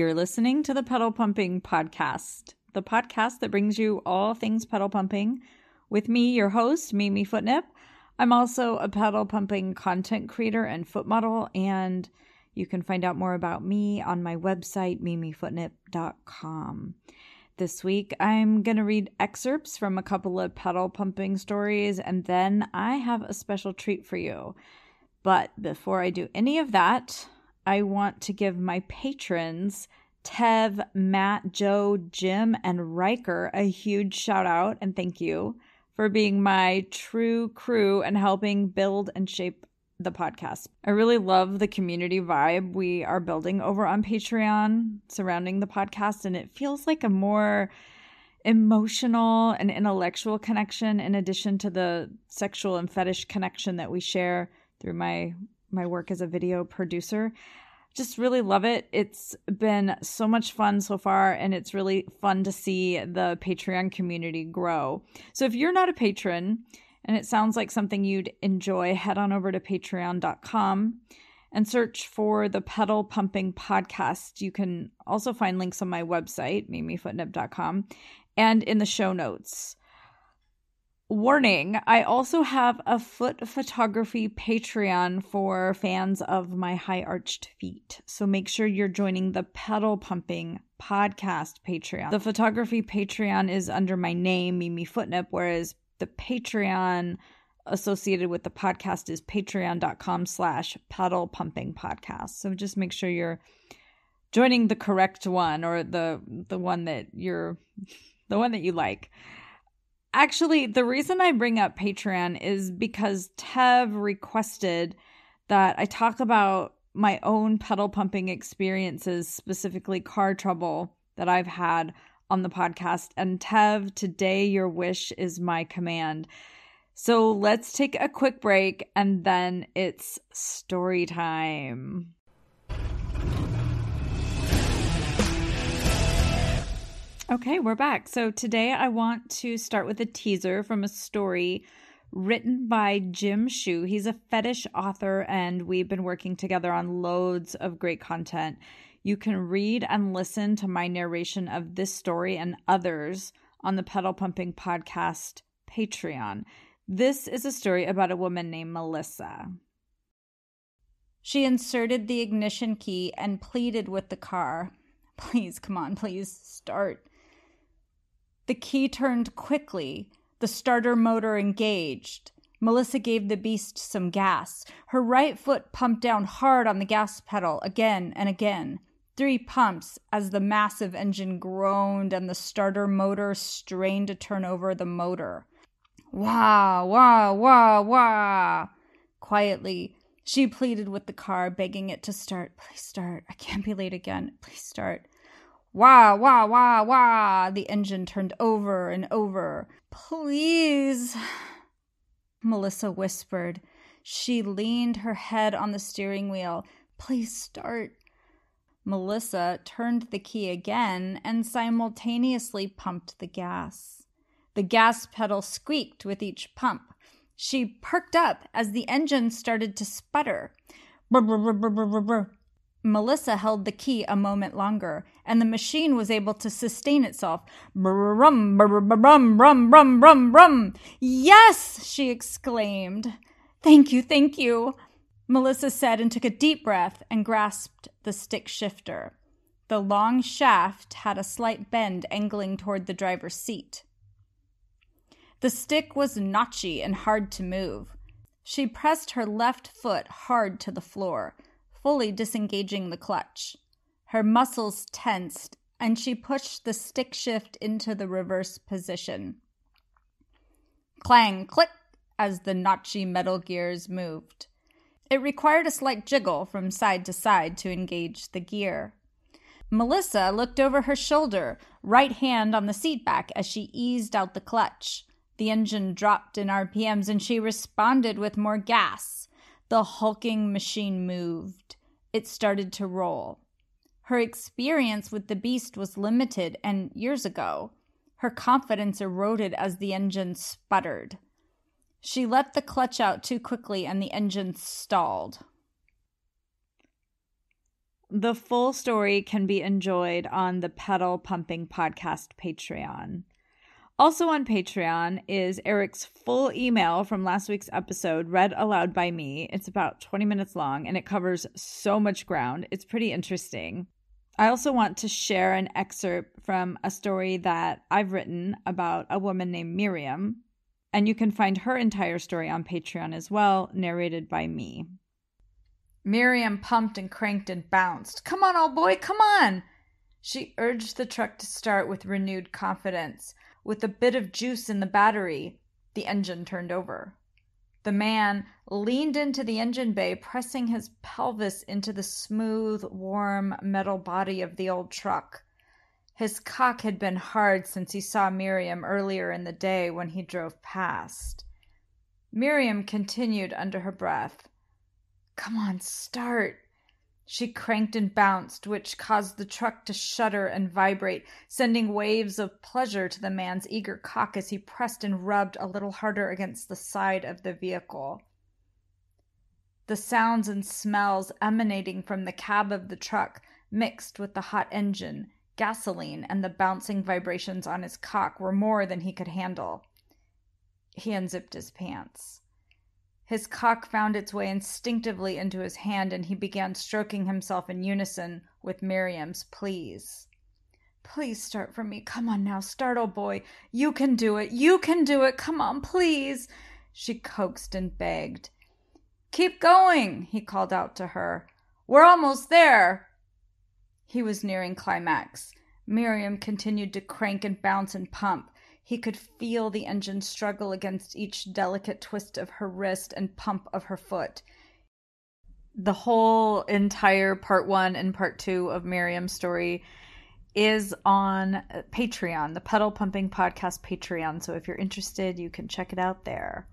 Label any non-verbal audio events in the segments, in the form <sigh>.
You're listening to the Pedal Pumping Podcast, the podcast that brings you all things pedal pumping. With me, your host, Mimi Footnip. I'm also a pedal pumping content creator and foot model, and you can find out more about me on my website, mimifootnip.com. This week, I'm going to read excerpts from a couple of pedal pumping stories, and then I have a special treat for you. But before I do any of that, I want to give my patrons, Tev, Matt, Joe, Jim, and Riker, a huge shout out and thank you for being my true crew and helping build and shape the podcast. I really love the community vibe we are building over on Patreon surrounding the podcast, and it feels like a more emotional and intellectual connection in addition to the sexual and fetish connection that we share through my my work as a video producer. Just really love it. It's been so much fun so far, and it's really fun to see the Patreon community grow. So, if you're not a patron and it sounds like something you'd enjoy, head on over to patreon.com and search for the Pedal Pumping Podcast. You can also find links on my website, mimifootnip.com, and in the show notes. Warning, I also have a foot photography Patreon for fans of my high arched feet. So make sure you're joining the Pedal Pumping Podcast Patreon. The photography Patreon is under my name, Mimi Footnip, whereas the Patreon associated with the podcast is patreon.com slash pedal pumping podcast. So just make sure you're joining the correct one or the the one that you're the one that you like. Actually, the reason I bring up Patreon is because Tev requested that I talk about my own pedal pumping experiences, specifically car trouble that I've had on the podcast. And Tev, today your wish is my command. So let's take a quick break and then it's story time. Okay, we're back. So today I want to start with a teaser from a story written by Jim Shu. He's a fetish author, and we've been working together on loads of great content. You can read and listen to my narration of this story and others on the Pedal Pumping Podcast Patreon. This is a story about a woman named Melissa. She inserted the ignition key and pleaded with the car. <laughs> Please, come on, please start. The key turned quickly. The starter motor engaged. Melissa gave the beast some gas. Her right foot pumped down hard on the gas pedal again and again. Three pumps as the massive engine groaned and the starter motor strained to turn over the motor. Wah, wah, wah, wah. Quietly, she pleaded with the car, begging it to start. Please start. I can't be late again. Please start. Wah, wah, wah, wah. The engine turned over and over. Please, Melissa whispered. She leaned her head on the steering wheel. Please start. Melissa turned the key again and simultaneously pumped the gas. The gas pedal squeaked with each pump. She perked up as the engine started to sputter. Brr, brr, brr, Melissa held the key a moment longer, and the machine was able to sustain itself. Brum, brum, brum, brum, brum, brum, brum. Yes, she exclaimed. Thank you, thank you, Melissa said and took a deep breath and grasped the stick shifter. The long shaft had a slight bend angling toward the driver's seat. The stick was notchy and hard to move. She pressed her left foot hard to the floor fully disengaging the clutch. Her muscles tensed, and she pushed the stick shift into the reverse position. Clang, click, as the notchy metal gears moved. It required a slight jiggle from side to side to engage the gear. Melissa looked over her shoulder, right hand on the seat back as she eased out the clutch. The engine dropped in RPMs and she responded with more gas. The hulking machine moved. It started to roll. Her experience with the beast was limited, and years ago, her confidence eroded as the engine sputtered. She let the clutch out too quickly and the engine stalled. the full story can be enjoyed on the Pedal Pumping Podcast Patreon. Also on Patreon is Eric's full email from last week's episode read aloud by me. It's about 20 minutes long and it covers so much ground. It's pretty interesting. I also want to share an excerpt from a story that I've written about a woman named Miriam. And you can find her entire story on Patreon as well, narrated by me. Miriam pumped and cranked and bounced. Come on, old boy, come on! She urged the truck to start with renewed confidence. With a bit of juice in the battery, the engine turned over. The man leaned into the engine bay, pressing his pelvis into the smooth, warm metal body of the old truck. His cock had been hard since he saw Miriam earlier in the day when he drove past. Miriam continued under her breath. Come on, start. She cranked and bounced, which caused the truck to shudder and vibrate, sending waves of pleasure to the man's eager cock as he pressed and rubbed a little harder against the side of the vehicle. The sounds and smells emanating from the cab of the truck mixed with the hot engine, gasoline, and the bouncing vibrations on his cock were more than he could handle. He unzipped his pants. His cock found its way instinctively into his hand, and he began stroking himself in unison with Miriam's pleas. Please start for me. Come on now, start, old boy. You can do it. You can do it. Come on, please. She coaxed and begged. Keep going, he called out to her. We're almost there. He was nearing climax. Miriam continued to crank and bounce and pump. He could feel the engine struggle against each delicate twist of her wrist and pump of her foot. The whole entire part one and part two of Miriam's story is on Patreon, the Pedal Pumping Podcast Patreon. So if you're interested, you can check it out there.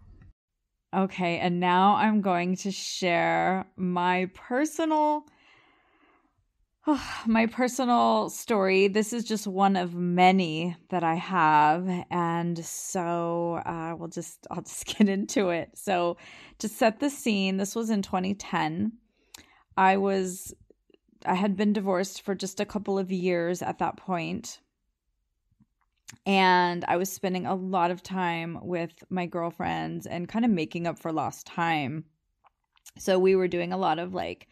Okay, and now I'm going to share my personal <sighs> my personal story. This is just one of many that I have, and so uh, we'll just I'll just <laughs> get into it. So, to set the scene, this was in 2010. I was I had been divorced for just a couple of years at that point, and I was spending a lot of time with my girlfriends and kind of making up for lost time. So we were doing a lot of like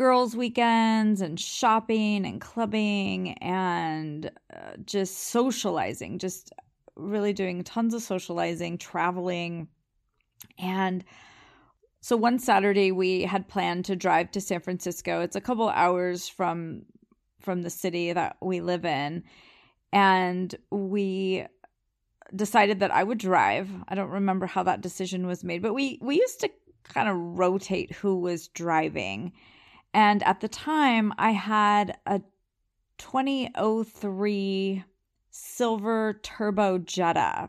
girls' weekends and shopping and clubbing and uh, just socializing, just really doing tons of socializing, traveling. And so one Saturday we had planned to drive to San Francisco. It's a couple hours from from the city that we live in. And we decided that I would drive. I don't remember how that decision was made, but we we used to kind of rotate who was driving. And at the time, I had a 2003 silver turbo Jetta.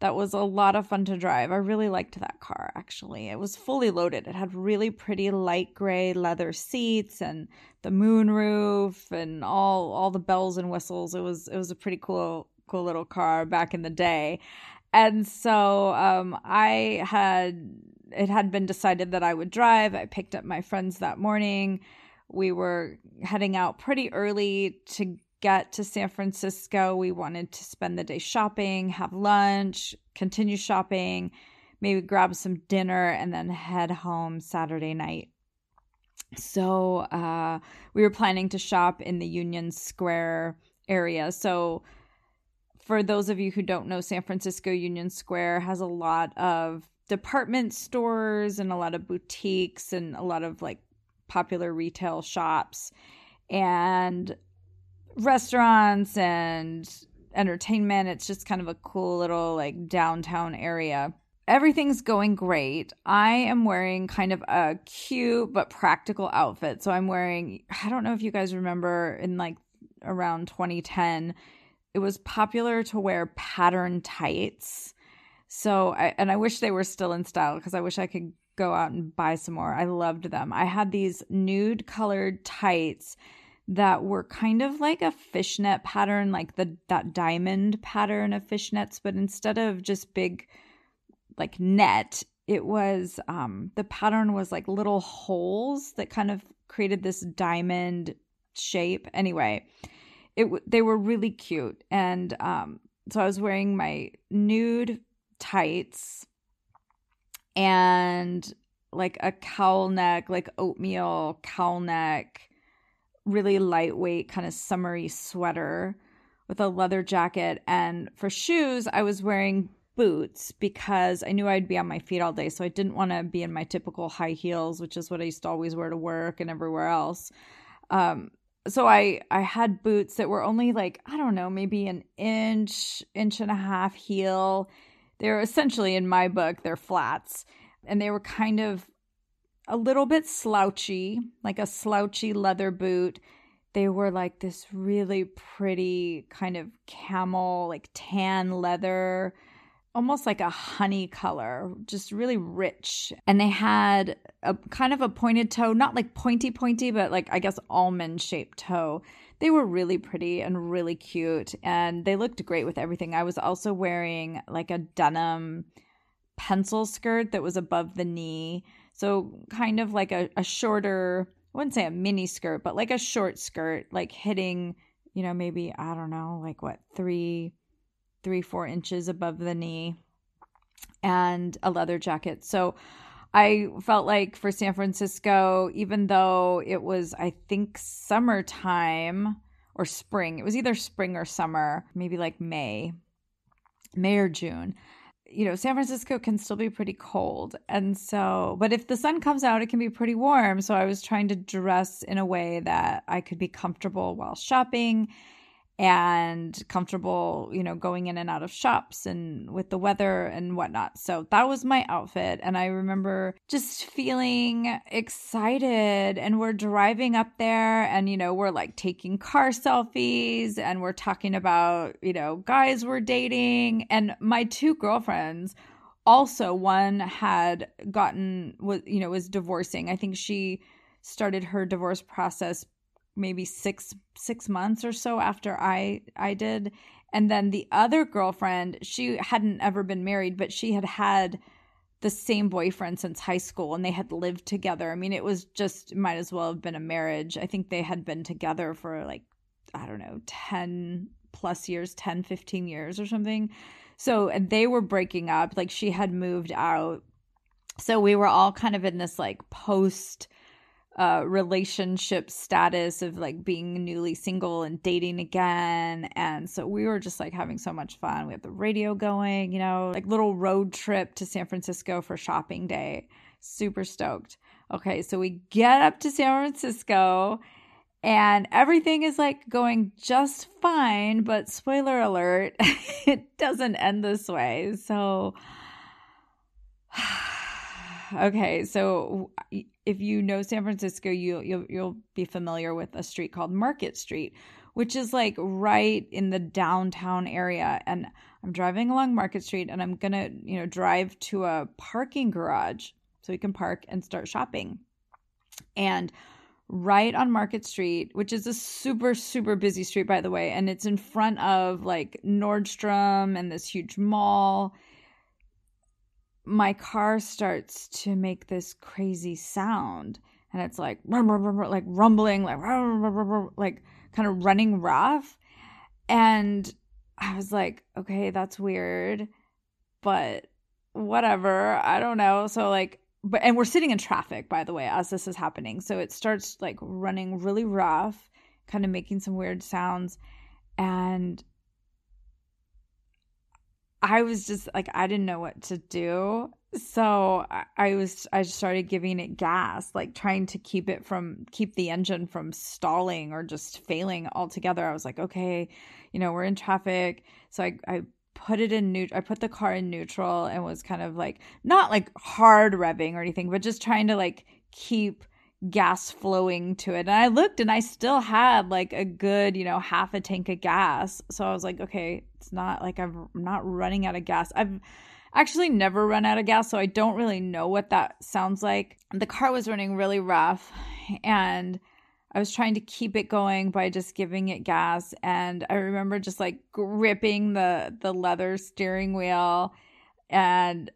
That was a lot of fun to drive. I really liked that car actually. It was fully loaded. It had really pretty light gray leather seats and the moonroof and all all the bells and whistles. It was it was a pretty cool cool little car back in the day. And so um, I had it had been decided that I would drive. I picked up my friends that morning. We were heading out pretty early to get to San Francisco. We wanted to spend the day shopping, have lunch, continue shopping, maybe grab some dinner, and then head home Saturday night. So uh, we were planning to shop in the Union Square area. So for those of you who don't know, San Francisco Union Square has a lot of department stores and a lot of boutiques and a lot of like popular retail shops and restaurants and entertainment. It's just kind of a cool little like downtown area. Everything's going great. I am wearing kind of a cute but practical outfit. So I'm wearing, I don't know if you guys remember in like around 2010, it was popular to wear pattern tights so, I, and I wish they were still in style because I wish I could go out and buy some more. I loved them. I had these nude colored tights that were kind of like a fishnet pattern, like the that diamond pattern of fishnets, but instead of just big like net, it was um the pattern was like little holes that kind of created this diamond shape. Anyway, it they were really cute, and um, so I was wearing my nude tights and like a cowl neck, like oatmeal cowl neck, really lightweight, kind of summery sweater with a leather jacket. And for shoes, I was wearing boots because I knew I'd be on my feet all day. So I didn't want to be in my typical high heels, which is what I used to always wear to work and everywhere else. Um, so I I had boots that were only like I don't know maybe an inch inch and a half heel. They're essentially in my book they're flats, and they were kind of a little bit slouchy, like a slouchy leather boot. They were like this really pretty kind of camel, like tan leather almost like a honey color, just really rich. And they had a kind of a pointed toe, not like pointy pointy, but like I guess almond shaped toe. They were really pretty and really cute and they looked great with everything. I was also wearing like a denim pencil skirt that was above the knee. So kind of like a, a shorter, I wouldn't say a mini skirt, but like a short skirt, like hitting, you know, maybe, I don't know, like what, three three, four inches above the knee, and a leather jacket. So I felt like for San Francisco, even though it was, I think, summertime or spring, it was either spring or summer, maybe like May, May or June. You know, San Francisco can still be pretty cold. And so, but if the sun comes out, it can be pretty warm. So I was trying to dress in a way that I could be comfortable while shopping and comfortable, you know, going in and out of shops and with the weather and whatnot. So that was my outfit. And I remember just feeling excited. And we're driving up there and, you know, we're like taking car selfies and we're talking about, you know, guys we're dating. And my two girlfriends, also one had gotten was you know was divorcing i think she started her divorce process maybe six six months or so after I I did, and then the other girlfriend she hadn't ever been married, but she had had the same boyfriend since high school and they had lived together. I mean, it was just might as well have been a marriage. I think they had been together for like I don't know, 10 plus years, 10, 15 years or something. So they were breaking up, like she had moved out. So we were all kind of in this like post uh, relationship status of like being newly single and dating again. And so we were just like having so much fun. We had the radio going, you know, like little road trip to San Francisco for shopping day. Super stoked. Okay, so we get up to San Francisco and everything is like going just fine, but spoiler alert, <laughs> it doesn't end this way. So <sighs> okay, so if you know San Francisco, you you'll, you'll be familiar with a street called Market Street, which is like right in the downtown area. And I'm driving along Market Street, and I'm gonna you know drive to a parking garage so we can park and start shopping. And right on Market Street, which is a super, super busy street, by the way. And it's in front of like Nordstrom and this huge mall my car starts to make this crazy sound and it's like like rumbling like like kind of running rough. And i was like okay that's weird but whatever i don't know. So like but and we're sitting in traffic by the way as this is happening. So it starts like running really rough kind of making some weird sounds. And I was just like I didn't know what to do. So I, was I started giving it gas, like trying to keep it from keep the engine from stalling or just failing altogether. I was like, okay, you know, we're in traffic. So I I put it in neutral. I put the car in neutral and was kind of like not like hard revving or anything, but just trying to like keep gas flowing to it. And I looked and I still had like a good, you know, half a tank of gas. So I was like, okay, it's not like I'm not running out of gas. I've actually never run out of gas, so I don't really know what that sounds like. The car was running really rough and I was trying to keep it going by just giving it gas and I remember just like gripping the the leather steering wheel and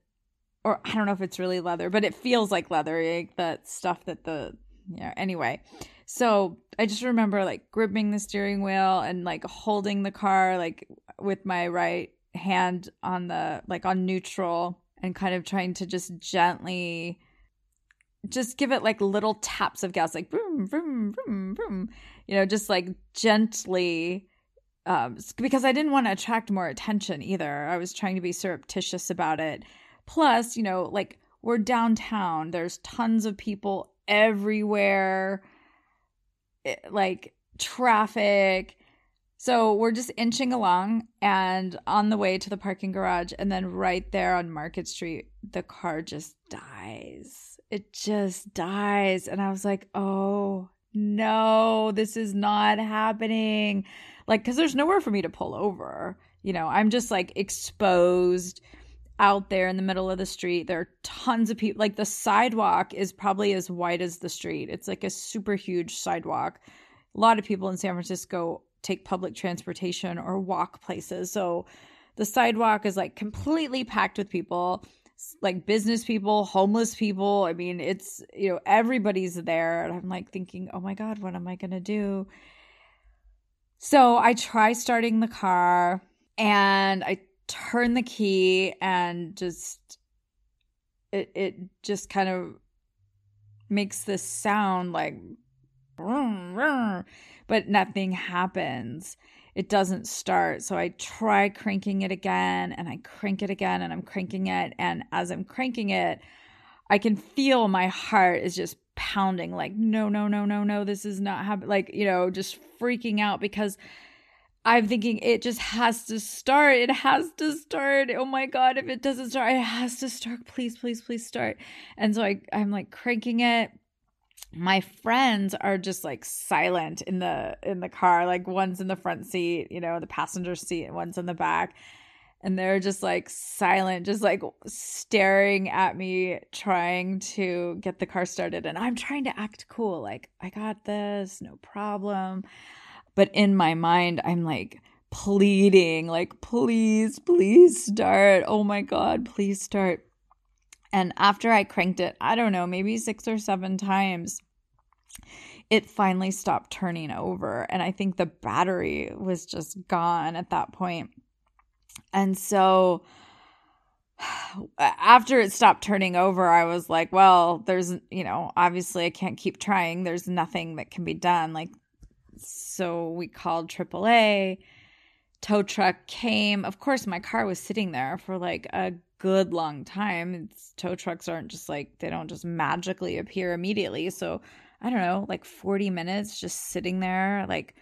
or I don't know if it's really leather, but it feels like leather, like that stuff that the yeah, anyway. So I just remember like gripping the steering wheel and like holding the car like with my right hand on the like on neutral and kind of trying to just gently just give it like little taps of gas like boom boom boom vroom you know just like gently um because I didn't want to attract more attention either. I was trying to be surreptitious about it. Plus, you know, like we're downtown. There's tons of people everywhere. It, like traffic so we're just inching along and on the way to the parking garage. And then right there on Market Street, the car just dies. It just dies. And I was like, oh no, this is not happening. Like, because there's nowhere for me to pull over. You know, I'm just like exposed out there in the middle of the street. There are tons of people. Like, the sidewalk is probably as wide as the street, it's like a super huge sidewalk. A lot of people in San Francisco take public transportation or walk places. So the sidewalk is like completely packed with people, like business people, homeless people. I mean, it's, you know, everybody's there. And I'm like thinking, oh my God, what am I going to do? So I try starting the car and I turn the key and just, it, it just kind of makes this sound like, but nothing happens. It doesn't start. So I try cranking it again and I crank it again and I'm cranking it. And as I'm cranking it, I can feel my heart is just pounding like, no, no, no, no, no, this is not happening. Like, you know, just freaking out because I'm thinking it just has to start. It has to start. Oh my God, if it doesn't start, it has to start. Please, please, please start. And so I, I'm like cranking it my friends are just like silent in the in the car like one's in the front seat you know the passenger seat and one's in the back and they're just like silent just like staring at me trying to get the car started and i'm trying to act cool like i got this no problem but in my mind i'm like pleading like please please start oh my god please start and after I cranked it, I don't know, maybe six or seven times, it finally stopped turning over. And I think the battery was just gone at that point. And so <sighs> after it stopped turning over, I was like, well, there's, you know, obviously I can't keep trying. There's nothing that can be done. Like, so we called AAA. Tow truck came. Of course, my car was sitting there for like a good long time. It's, tow trucks aren't just like, they don't just magically appear immediately. So I don't know, like 40 minutes just sitting there, like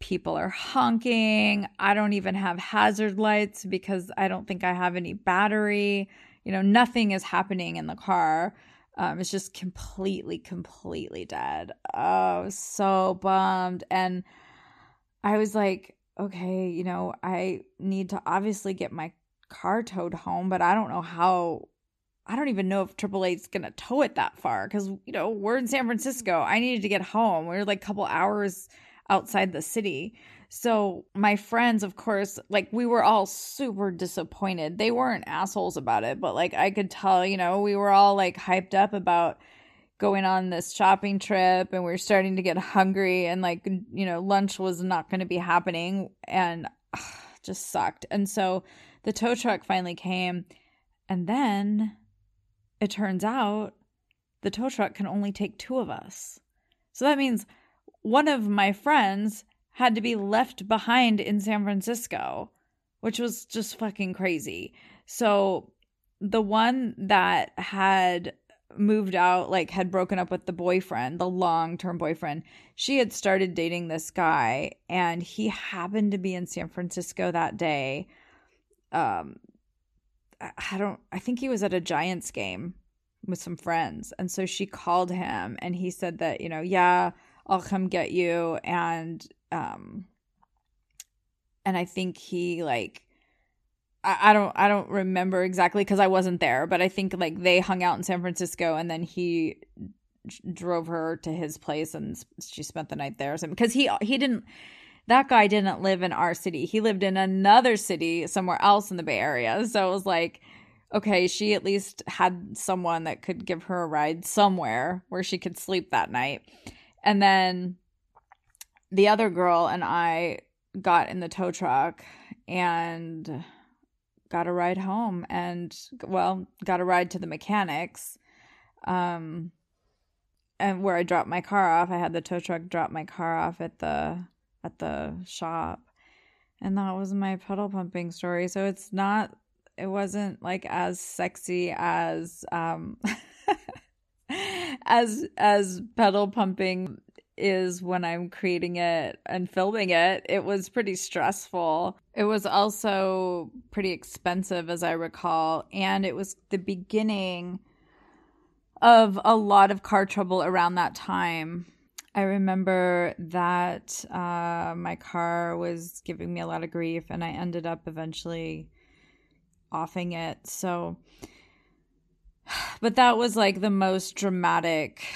people are honking. I don't even have hazard lights because I don't think I have any battery. You know, nothing is happening in the car. Um, it's just completely, completely dead. Oh, so bummed. And I was like, okay, you know, I need to obviously get my car towed home, but I don't know how. I don't even know if AAA is going to tow it that far because, you know, we're in San Francisco. I needed to get home. We are like a couple hours outside the city. So my friends, of course, like we were all super disappointed. They weren't assholes about it, but like I could tell, you know, we were all like hyped up about going on this shopping trip and we are starting to get hungry and like, you know, lunch was not going to be happening and ugh, <sighs> just sucked. And so the tow truck finally came. And then it turns out the tow truck can only take two of us. So that means one of my friends had to be left behind in San Francisco, which was just fucking crazy. So the one that had moved out, like had broken up with the boyfriend, the long term boyfriend, she had started dating this guy and he happened to be in San Francisco that day um I don't I think he was at a Giants game with some friends and so she called him and he said that you know yeah I'll come get you and um and I think he like I, I don't I don't remember exactly because I wasn't there but I think like they hung out in San Francisco and then he drove her to his place and she spent the night there because he he didn't that guy didn't live in our city. He lived in another city somewhere else in the Bay Area. So it was like, okay, she at least had someone that could give her a ride somewhere where she could sleep that night. And then the other girl and I got in the tow truck and got a ride home and well, got a ride to the mechanics. Um and where I dropped my car off, I had the tow truck drop my car off at the at the shop. And that was my pedal pumping story. So it's not it wasn't like as sexy as um <laughs> as as pedal pumping is when I'm creating it and filming it. It was pretty stressful. It was also pretty expensive as I recall, and it was the beginning of a lot of car trouble around that time. I remember that uh, my car was giving me a lot of grief, and I ended up eventually offing it. So, <sighs> but that was like the most dramatic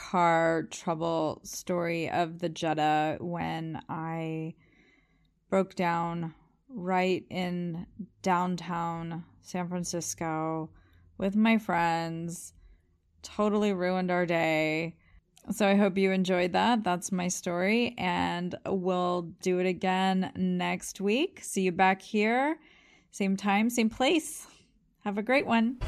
car trouble story of the Jetta when I broke down right in downtown San Francisco with my friends. Totally ruined our day. So I hope you enjoyed that. That's my story. And we'll do it again next week. See you back here. Same time, same place. Have a great one.